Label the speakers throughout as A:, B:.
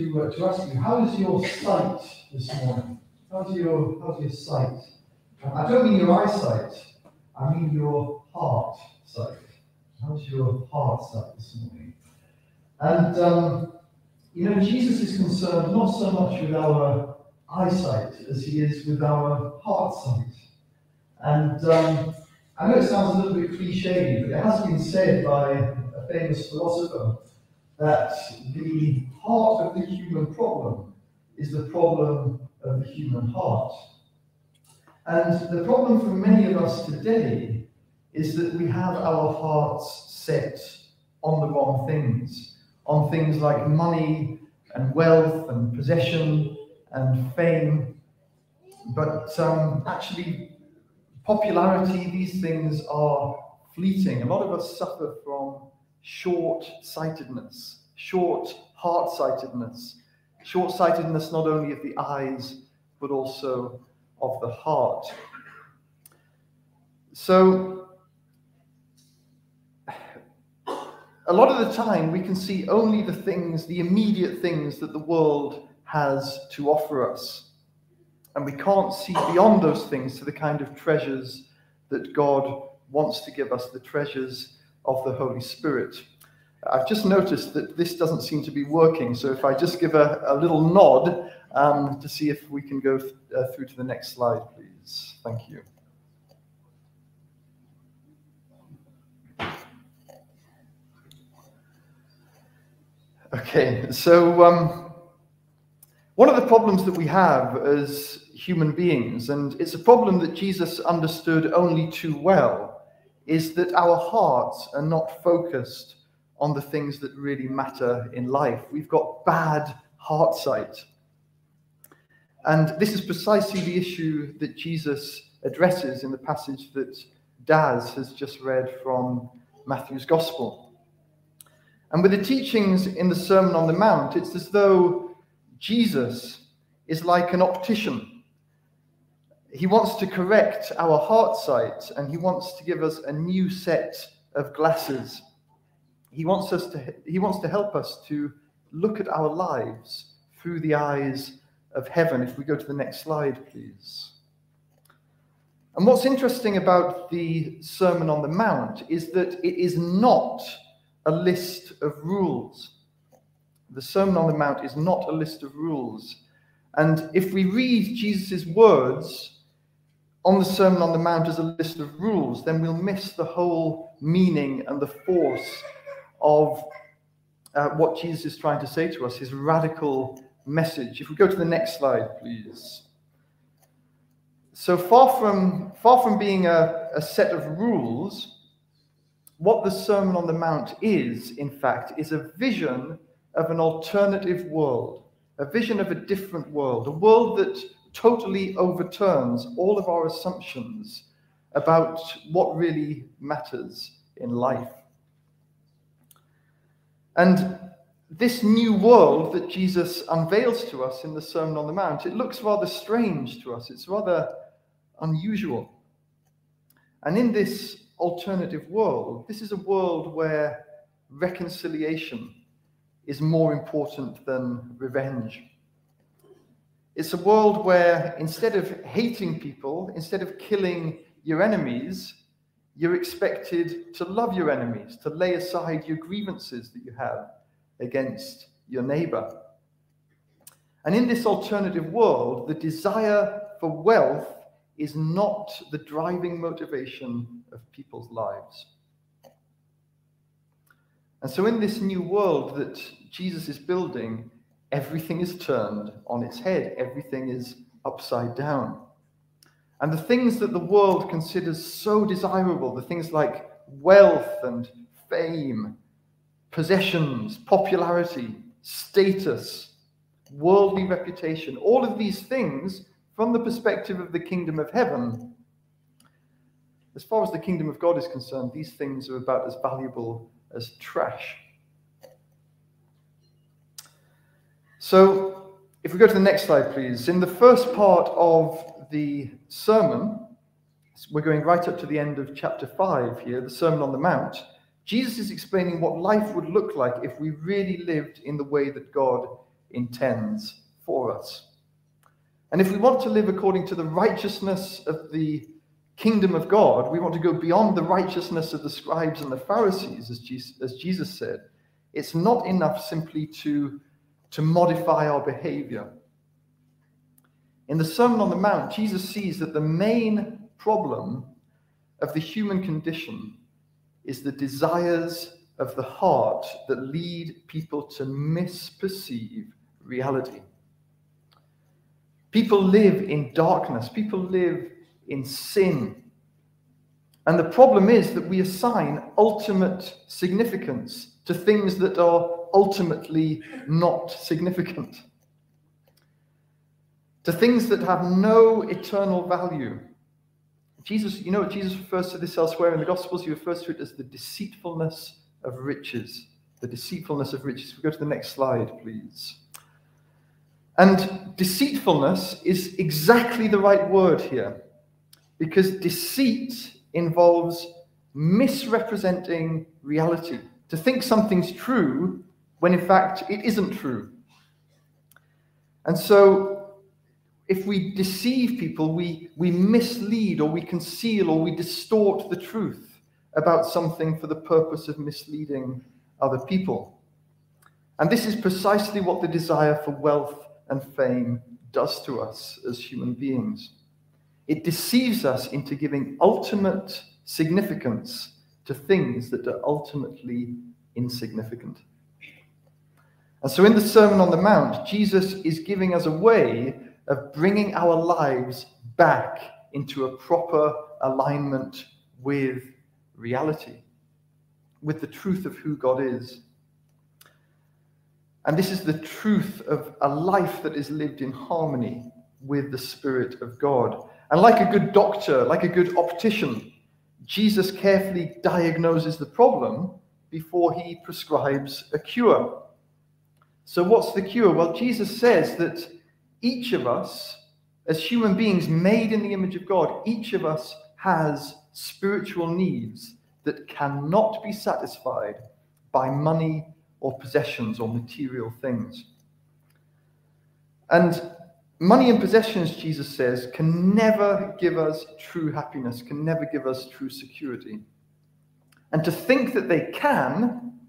A: to, uh, to ask you, how is your sight this morning? How's your, how's your sight? I don't mean your eyesight, I mean your heart sight. How's your heart sight this morning? And, um, you know, Jesus is concerned not so much with our eyesight as he is with our heart sight. And um, I know it sounds a little bit cliche, but it has been said by a famous philosopher that the heart of the human problem is the problem of the human heart. And the problem for many of us today is that we have our hearts set on the wrong things, on things like money and wealth and possession and fame. But um, actually, popularity, these things are fleeting. A lot of us suffer from short sightedness, short heart sightedness, short sightedness not only of the eyes, but also of the heart. So, a lot of the time we can see only the things, the immediate things that the world has to offer us. And we can't see beyond those things to the kind of treasures that God wants to give us, the treasures of the Holy Spirit. I've just noticed that this doesn't seem to be working, so if I just give a, a little nod um, to see if we can go th uh, through to the next slide, please. Thank you. Okay, so um, one of the problems that we have as human beings, and it's a problem that Jesus understood only too well, is that our hearts are not focused on the things that really matter in life. We've got bad heart sight. And this is precisely the issue that Jesus addresses in the passage that Daz has just read from Matthew's Gospel. And with the teachings in the Sermon on the Mount, it's as though Jesus is like an optician. He wants to correct our heart sight and he wants to give us a new set of glasses he wants us to he wants to help us to look at our lives through the eyes of heaven. If we go to the next slide, please. And what's interesting about the Sermon on the Mount is that it is not a list of rules. The Sermon on the Mount is not a list of rules. And if we read Jesus' words on the Sermon on the Mount as a list of rules, then we'll miss the whole meaning and the force of uh, what Jesus is trying to say to us, his radical message. If we go to the next slide, please. So far from, far from being a, a set of rules, what the Sermon on the Mount is, in fact, is a vision of an alternative world, a vision of a different world, a world that totally overturns all of our assumptions about what really matters in life. And this new world that Jesus unveils to us in the Sermon on the Mount, it looks rather strange to us. It's rather unusual. And in this alternative world, this is a world where reconciliation is more important than revenge. It's a world where instead of hating people, instead of killing your enemies, you're expected to love your enemies, to lay aside your grievances that you have against your neighbor. And in this alternative world, the desire for wealth is not the driving motivation of people's lives. And so, in this new world that Jesus is building, everything is turned on its head, everything is upside down. And the things that the world considers so desirable, the things like wealth and fame, possessions, popularity, status, worldly reputation, all of these things, from the perspective of the kingdom of heaven, as far as the kingdom of God is concerned, these things are about as valuable as trash. So, if we go to the next slide, please. In the first part of the sermon, we're going right up to the end of chapter 5 here, the Sermon on the Mount. Jesus is explaining what life would look like if we really lived in the way that God intends for us. And if we want to live according to the righteousness of the kingdom of God, we want to go beyond the righteousness of the scribes and the Pharisees, as Jesus, as Jesus said. It's not enough simply to, to modify our behavior. In the Sermon on the Mount, Jesus sees that the main problem of the human condition is the desires of the heart that lead people to misperceive reality. People live in darkness, people live in sin. And the problem is that we assign ultimate significance to things that are ultimately not significant, to things that have no eternal value. Jesus, you know, Jesus refers to this elsewhere in the Gospels. He refers to it as the deceitfulness of riches. The deceitfulness of riches. We go to the next slide, please. And deceitfulness is exactly the right word here, because deceit involves misrepresenting reality. To think something's true when in fact it isn't true. And so if we deceive people, we, we mislead or we conceal or we distort the truth about something for the purpose of misleading other people. And this is precisely what the desire for wealth and fame does to us as human beings. It deceives us into giving ultimate significance to things that are ultimately insignificant. And so in the Sermon on the Mount, Jesus is giving us a way of bringing our lives back into a proper alignment with reality, with the truth of who God is. And this is the truth of a life that is lived in harmony with the Spirit of God. And like a good doctor, like a good optician, Jesus carefully diagnoses the problem before he prescribes a cure. So, what's the cure? Well, Jesus says that each of us, as human beings made in the image of God, each of us has spiritual needs that cannot be satisfied by money or possessions or material things. And money and possessions, Jesus says, can never give us true happiness, can never give us true security. And to think that they can,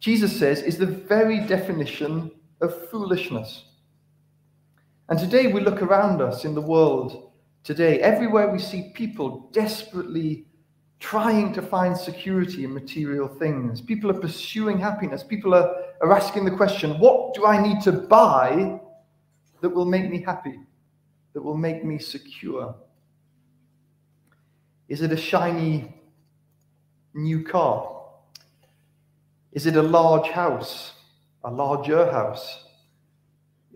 A: Jesus says, is the very definition of foolishness. And today we look around us in the world today, everywhere we see people desperately trying to find security in material things. People are pursuing happiness. People are, are asking the question, what do I need to buy that will make me happy, that will make me secure? Is it a shiny new car? Is it a large house, a larger house?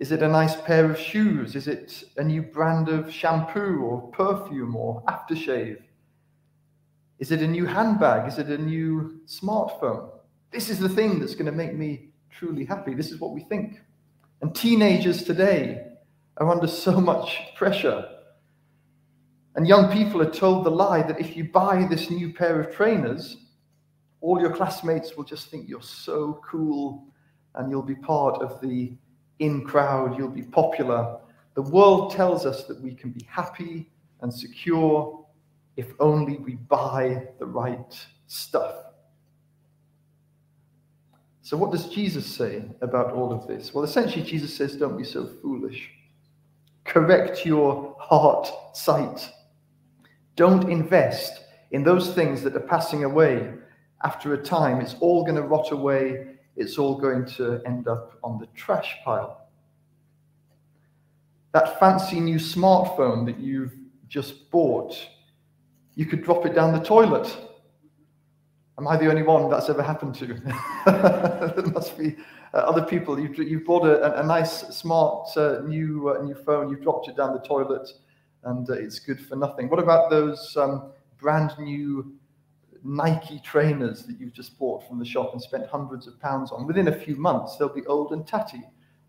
A: Is it a nice pair of shoes? Is it a new brand of shampoo or perfume or aftershave? Is it a new handbag? Is it a new smartphone? This is the thing that's going to make me truly happy. This is what we think. And teenagers today are under so much pressure. And young people are told the lie that if you buy this new pair of trainers, all your classmates will just think you're so cool and you'll be part of the in crowd, you'll be popular. The world tells us that we can be happy and secure if only we buy the right stuff. So, what does Jesus say about all of this? Well, essentially, Jesus says, Don't be so foolish. Correct your heart sight. Don't invest in those things that are passing away. After a time, it's all going to rot away it's all going to end up on the trash pile. That fancy new smartphone that you've just bought, you could drop it down the toilet. Am I the only one that's ever happened to? there must be uh, other people. You've, you've bought a, a nice, smart uh, new uh, new phone. You've dropped it down the toilet, and uh, it's good for nothing. What about those um, brand new Nike trainers that you've just bought from the shop and spent hundreds of pounds on, within a few months, they'll be old and tatty,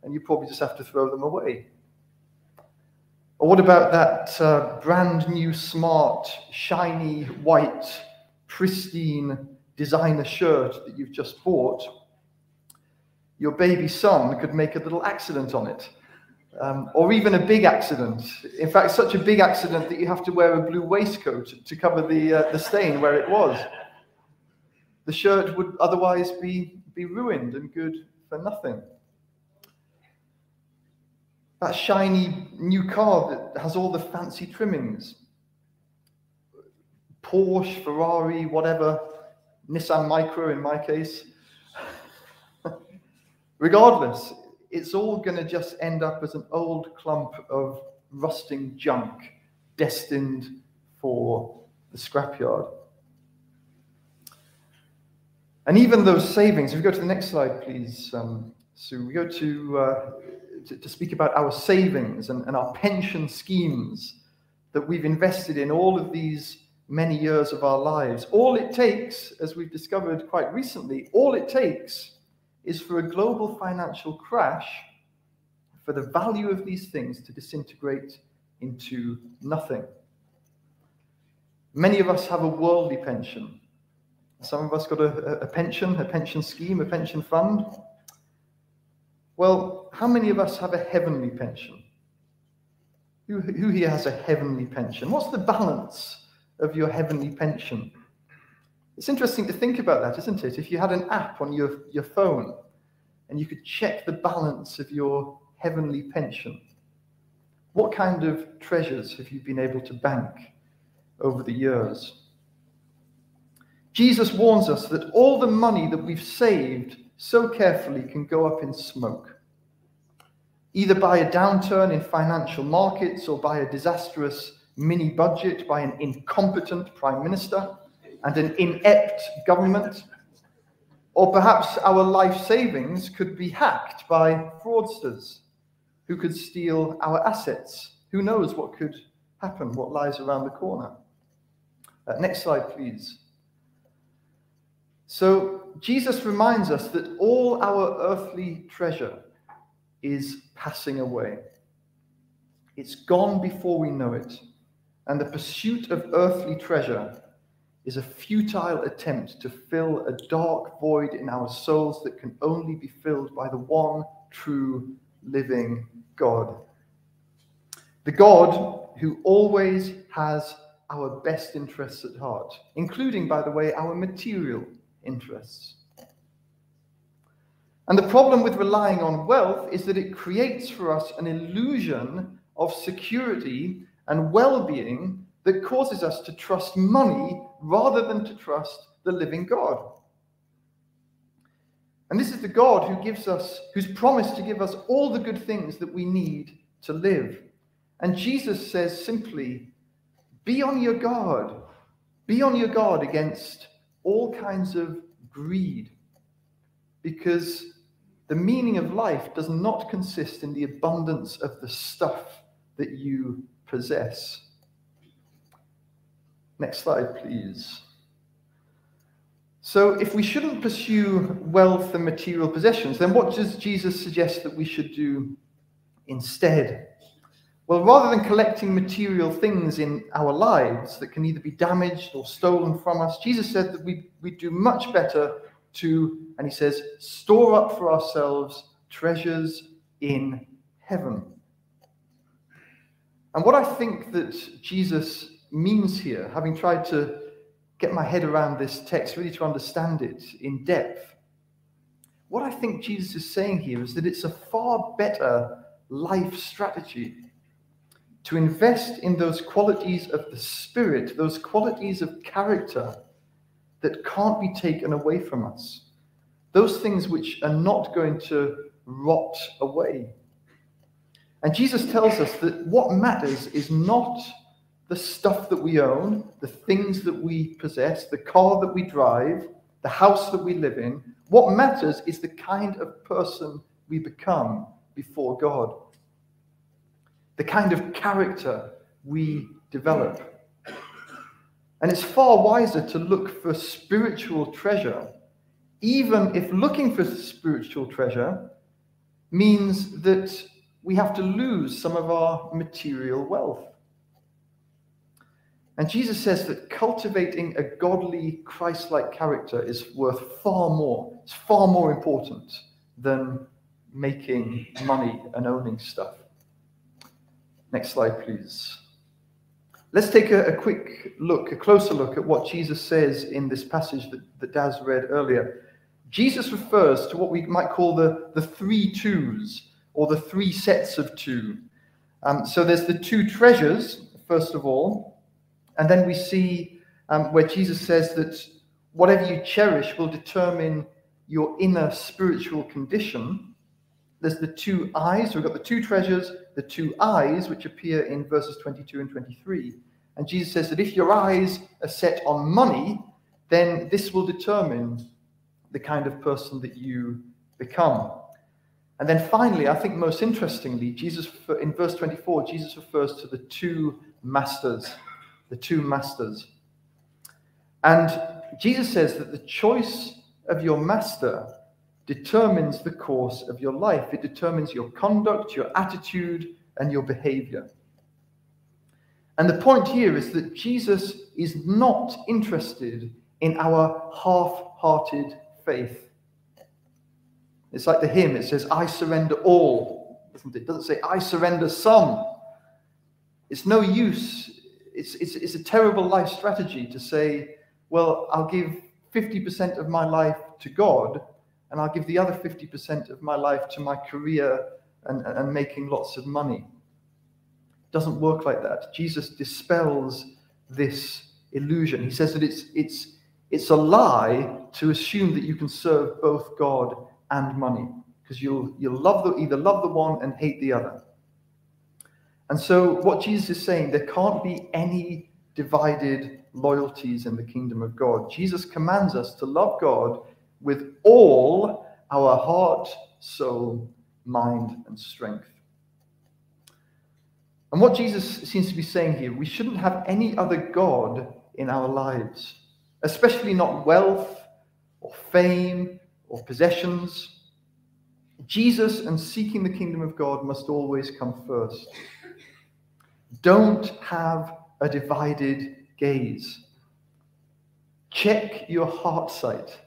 A: and you probably just have to throw them away. Or what about that uh, brand new, smart, shiny, white, pristine designer shirt that you've just bought? your baby son could make a little accident on it, um, or even a big accident. In fact, such a big accident that you have to wear a blue waistcoat to cover the, uh, the stain where it was. The shirt would otherwise be, be ruined and good for nothing. That shiny new car that has all the fancy trimmings. Porsche, Ferrari, whatever, Nissan Micra in my case. Regardless, it's all going to just end up as an old clump of rusting junk destined for the scrapyard. And even those savings, if we go to the next slide, please, um, Sue, we go to, uh, to, to, speak about our savings and, and our pension schemes that we've invested in all of these many years of our lives. All it takes, as we've discovered quite recently, all it takes is for a global financial crash for the value of these things to disintegrate into nothing. Many of us have a worldly pension. Some of us got a, a pension, a pension scheme, a pension fund. Well, how many of us have a heavenly pension? Who, who here has a heavenly pension? What's the balance of your heavenly pension? It's interesting to think about that, isn't it? If you had an app on your, your phone and you could check the balance of your heavenly pension, what kind of treasures have you been able to bank over the years? Jesus warns us that all the money that we've saved so carefully can go up in smoke, either by a downturn in financial markets or by a disastrous mini budget by an incompetent prime minister and an inept government. Or perhaps our life savings could be hacked by fraudsters who could steal our assets. Who knows what could happen, what lies around the corner? Uh, next slide, please. So, Jesus reminds us that all our earthly treasure is passing away. It's gone before we know it. And the pursuit of earthly treasure is a futile attempt to fill a dark void in our souls that can only be filled by the one true living God. The God who always has our best interests at heart, including, by the way, our material interests. And the problem with relying on wealth is that it creates for us an illusion of security and well being that causes us to trust money rather than to trust the living God. And this is the God who gives us, who's promised to give us all the good things that we need to live. And Jesus says simply, be on your guard. Be on your guard against all kinds of greed. Because the meaning of life does not consist in the abundance of the stuff that you possess. Next slide, please. So, if we shouldn't pursue wealth and material possessions, then what does Jesus suggest that we should do instead? Well, rather than collecting material things in our lives that can either be damaged or stolen from us, Jesus said that we, we do much better to, and he says, store up for ourselves treasures in heaven. And what I think that Jesus means here, having tried to get my head around this text, really to understand it in depth, what I think Jesus is saying here is that it's a far better life strategy to invest in those qualities of the Spirit, those qualities of character that can't be taken away from us, those things which are not going to rot away. And Jesus tells us that what matters is not the stuff that we own, the things that we possess, the car that we drive, the house that we live in. What matters is the kind of person we become before God, the kind of character we develop. And it's far wiser to look for spiritual treasure, even if looking for spiritual treasure means that we have to lose some of our material wealth. And Jesus says that cultivating a godly, Christ like character is worth far more, it's far more important than making money and owning stuff. Next slide, please. Let's take a, a, quick look, a closer look at what Jesus says in this passage that, that Daz read earlier. Jesus refers to what we might call the, the three twos, or the three sets of two. Um, so there's the two treasures, first of all, and then we see um, where Jesus says that whatever you cherish will determine your inner spiritual condition. There's the two eyes. We've got the two treasures, the two eyes, which appear in verses 22 and 23. And Jesus says that if your eyes are set on money, then this will determine the kind of person that you become. And then finally, I think most interestingly, Jesus in verse 24, Jesus refers to the two masters, the two masters. And Jesus says that the choice of your master determines the course of your life. It determines your conduct, your attitude, and your behavior. And the point here is that Jesus is not interested in our half hearted faith. It's like the hymn, it says, I surrender all, doesn't it? It doesn't say, I surrender some. It's no use. It's, it's, it's a terrible life strategy to say, well, I'll give 50% of my life to God, and I'll give the other 50% of my life to my career and, and making lots of money. It doesn't work like that. Jesus dispels this illusion. He says that it's, it's, it's a lie to assume that you can serve both God and money, because you'll, you'll love the, either love the one and hate the other. And so, what Jesus is saying, there can't be any divided loyalties in the kingdom of God. Jesus commands us to love God with all our heart, soul, mind, and strength. And what Jesus seems to be saying here, we shouldn't have any other God in our lives, especially not wealth or fame or possessions. Jesus and seeking the kingdom of God must always come first. Don't have a divided gaze. Check your heart sight.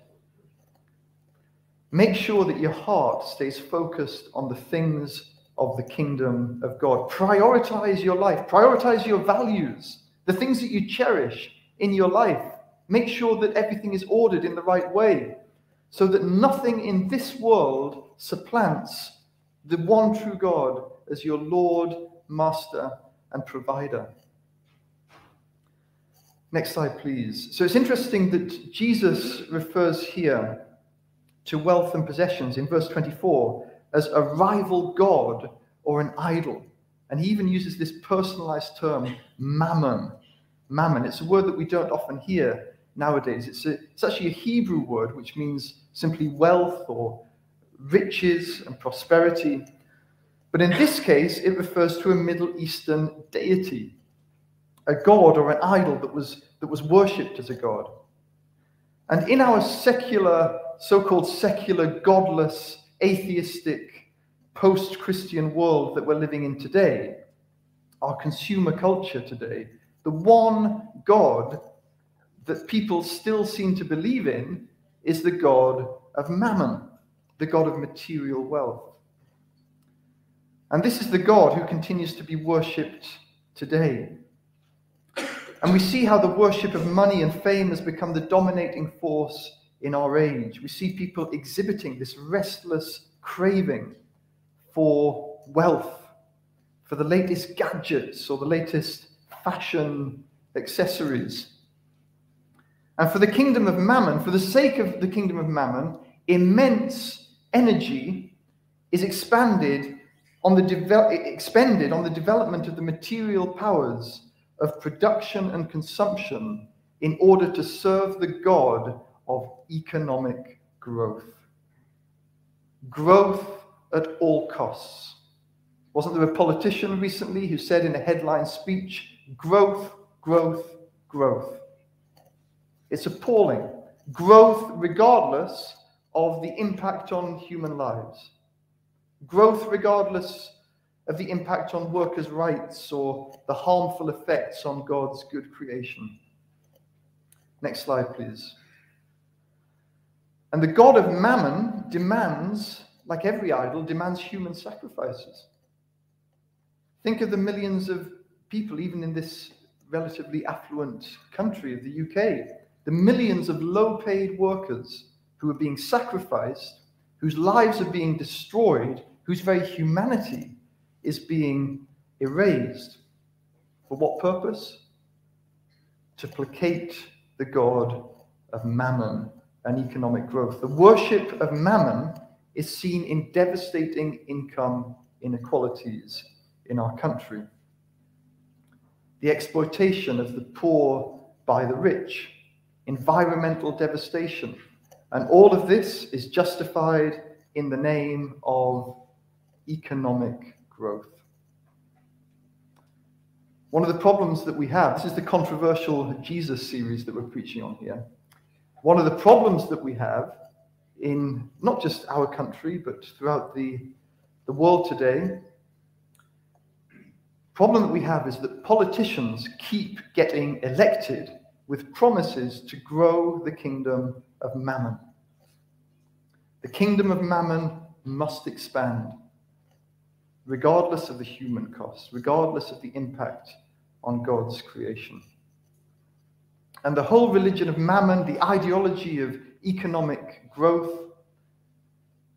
A: Make sure that your heart stays focused on the things of the kingdom of God. Prioritize your life, prioritize your values, the things that you cherish in your life. Make sure that everything is ordered in the right way so that nothing in this world supplants the one true God as your Lord, Master, and Provider. Next slide, please. So it's interesting that Jesus refers here to wealth and possessions in verse 24 as a rival God or an idol. And he even uses this personalized term, mammon. Mammon. It's a word that we don't often hear nowadays. It's, a, it's actually a Hebrew word which means simply wealth or riches and prosperity. But in this case, it refers to a Middle Eastern deity a god or an idol that was, that was worshipped as a god. And in our secular, so called secular, godless, atheistic, post Christian world that we're living in today, our consumer culture today, the one God that people still seem to believe in is the God of mammon, the God of material wealth. And this is the God who continues to be worshipped today. And we see how the worship of money and fame has become the dominating force in our age. We see people exhibiting this restless craving for wealth, for the latest gadgets or the latest fashion accessories. And for the kingdom of mammon, for the sake of the kingdom of mammon, immense energy is expanded on the de- expended on the development of the material powers of production and consumption in order to serve the God of economic growth. Growth at all costs. Wasn't there a politician recently who said in a headline speech, growth, growth, growth? It's appalling. Growth regardless of the impact on human lives. Growth regardless of the impact on workers' rights or the harmful effects on God's good creation. Next slide, please. And the God of Mammon demands like every idol, demands human sacrifices. Think of the millions of people, even in this relatively affluent country of the UK, the millions of low paid workers who are being sacrificed, whose lives are being destroyed, whose very humanity is being erased. For what purpose? To placate the God of mammon and economic growth. The worship of mammon is seen in devastating income inequalities in our country. The exploitation of the poor by the rich, environmental devastation, and all of this is justified in the name of economic growth. One of the problems that we have, this is the controversial Jesus series that we're preaching on here. One of the problems that we have in not just our country, but throughout the, the world today, problem that we have is that politicians keep getting elected with promises to grow the kingdom of mammon. The kingdom of mammon must expand, regardless of the human cost, regardless of the impact on God's creation. And the whole religion of mammon, the ideology of economic growth,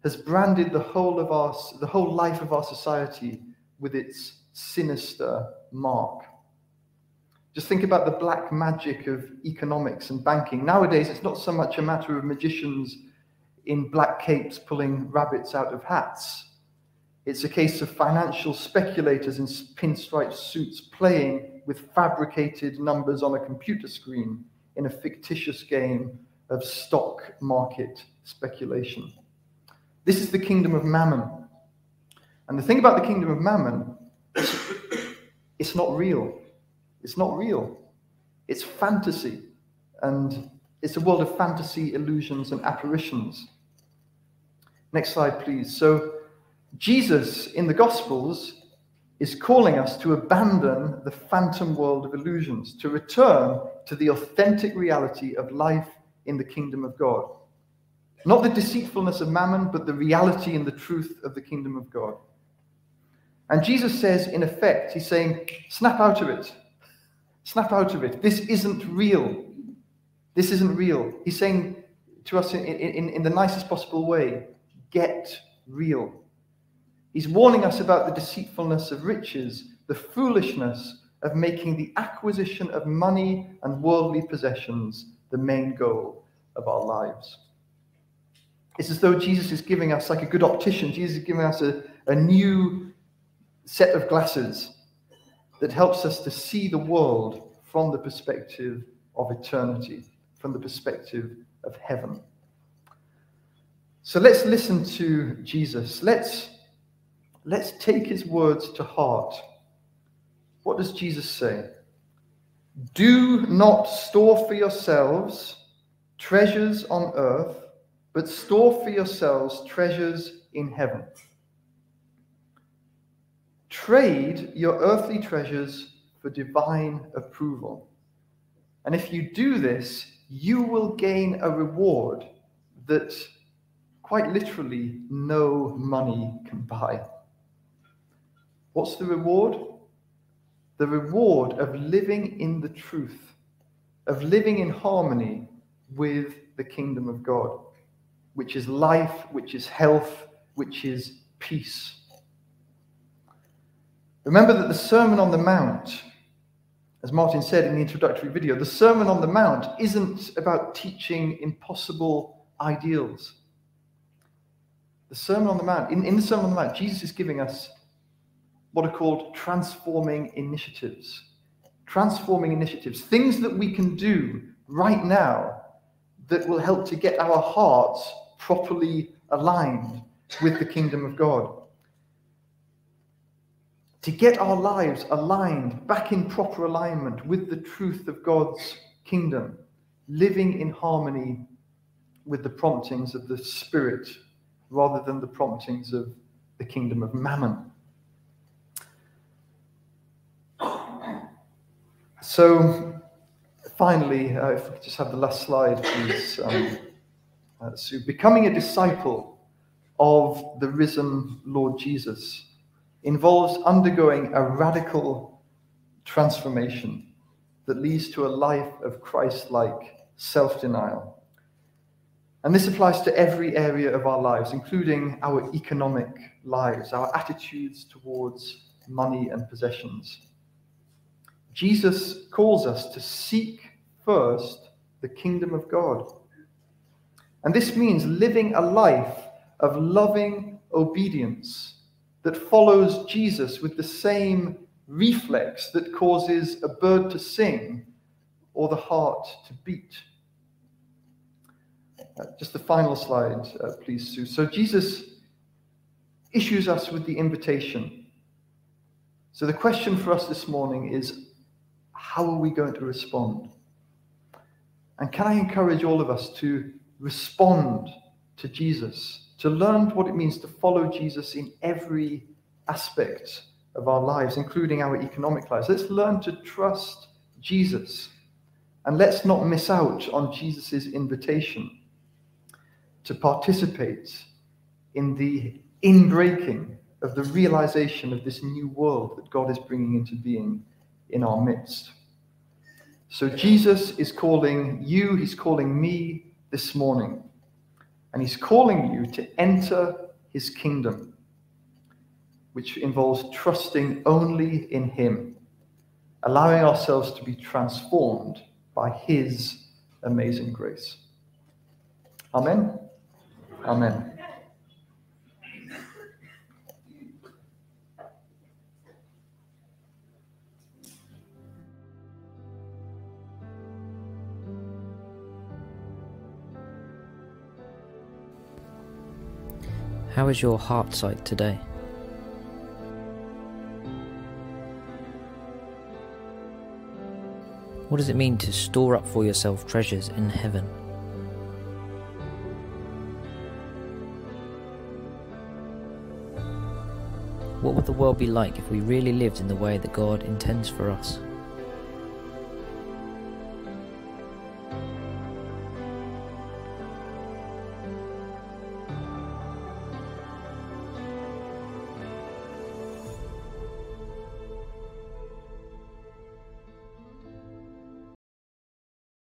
A: has branded the whole of our the whole life of our society with its sinister mark. Just think about the black magic of economics and banking. Nowadays, it's not so much a matter of magicians in black capes pulling rabbits out of hats. It's a case of financial speculators in pinstripe suits playing with fabricated numbers on a computer screen in a fictitious game of stock market speculation. This is the kingdom of mammon. And the thing about the kingdom of mammon, it's not real. It's not real. It's fantasy. And it's a world of fantasy, illusions, and apparitions. Next slide, please. So, Jesus in the Gospels is calling us to abandon the phantom world of illusions, to return to the authentic reality of life in the kingdom of God. Not the deceitfulness of mammon, but the reality and the truth of the kingdom of God. And Jesus says, in effect, He's saying, snap out of it. Snap out of it. This isn't real. This isn't real. He's saying to us in, in, in the nicest possible way, get real. He's warning us about the deceitfulness of riches, the foolishness of making the acquisition of money and worldly possessions the main goal of our lives. It's as though Jesus is giving us, like a good optician, Jesus is giving us a, a new set of glasses that helps us to see the world from the perspective of eternity, from the perspective of heaven. So let's listen to Jesus. Let's let's take his words to heart. What does Jesus say? Do not store for yourselves treasures on earth, but store for yourselves treasures in heaven. Trade your earthly treasures for divine approval. And if you do this, you will gain a reward that quite literally no money can buy. What's the reward? The reward of living in the truth, of living in harmony with the kingdom of God, which is life, which is health, which is peace. Remember that the Sermon on the Mount, as Martin said in the introductory video, the Sermon on the Mount isn't about teaching impossible ideals. The Sermon on the Mount, in, in the Sermon on the Mount, Jesus is giving us what are called transforming initiatives. Transforming initiatives, things that we can do right now that will help to get our hearts properly aligned with the kingdom of God. To get our lives aligned, back in proper alignment with the truth of God's kingdom, living in harmony with the promptings of the Spirit rather than the promptings of the kingdom of mammon. So, finally, uh, if we could just have the last slide, please. Um, uh, so, becoming a disciple of the risen Lord Jesus involves undergoing a radical transformation that leads to a life of Christ like self denial. And this applies to every area of our lives, including our economic lives, our attitudes towards money and possessions. Jesus calls us to seek first the kingdom of God. And this means living a life of loving obedience that follows Jesus with the same reflex that causes a bird to sing or the heart to beat. Uh, just the final slide, uh, please, Sue. So Jesus issues us with the invitation. So the question for us this morning is how are we going to respond? And can I encourage all of us to respond to Jesus, to learn what it means to follow Jesus in every aspect of our lives, including our economic lives? Let's learn to trust Jesus. And let's not miss out on Jesus' invitation to participate in the inbreaking of the realization of this new world that God is bringing into being in our midst. So Jesus is calling you, he's calling me this morning, and he's calling you to enter his kingdom, which involves trusting only in him, allowing ourselves to be transformed by his amazing grace. Amen. Amen.
B: How is your heart sight today? What does it mean to store up for yourself treasures in heaven? What would the world be like if we really lived in the way that God intends for us?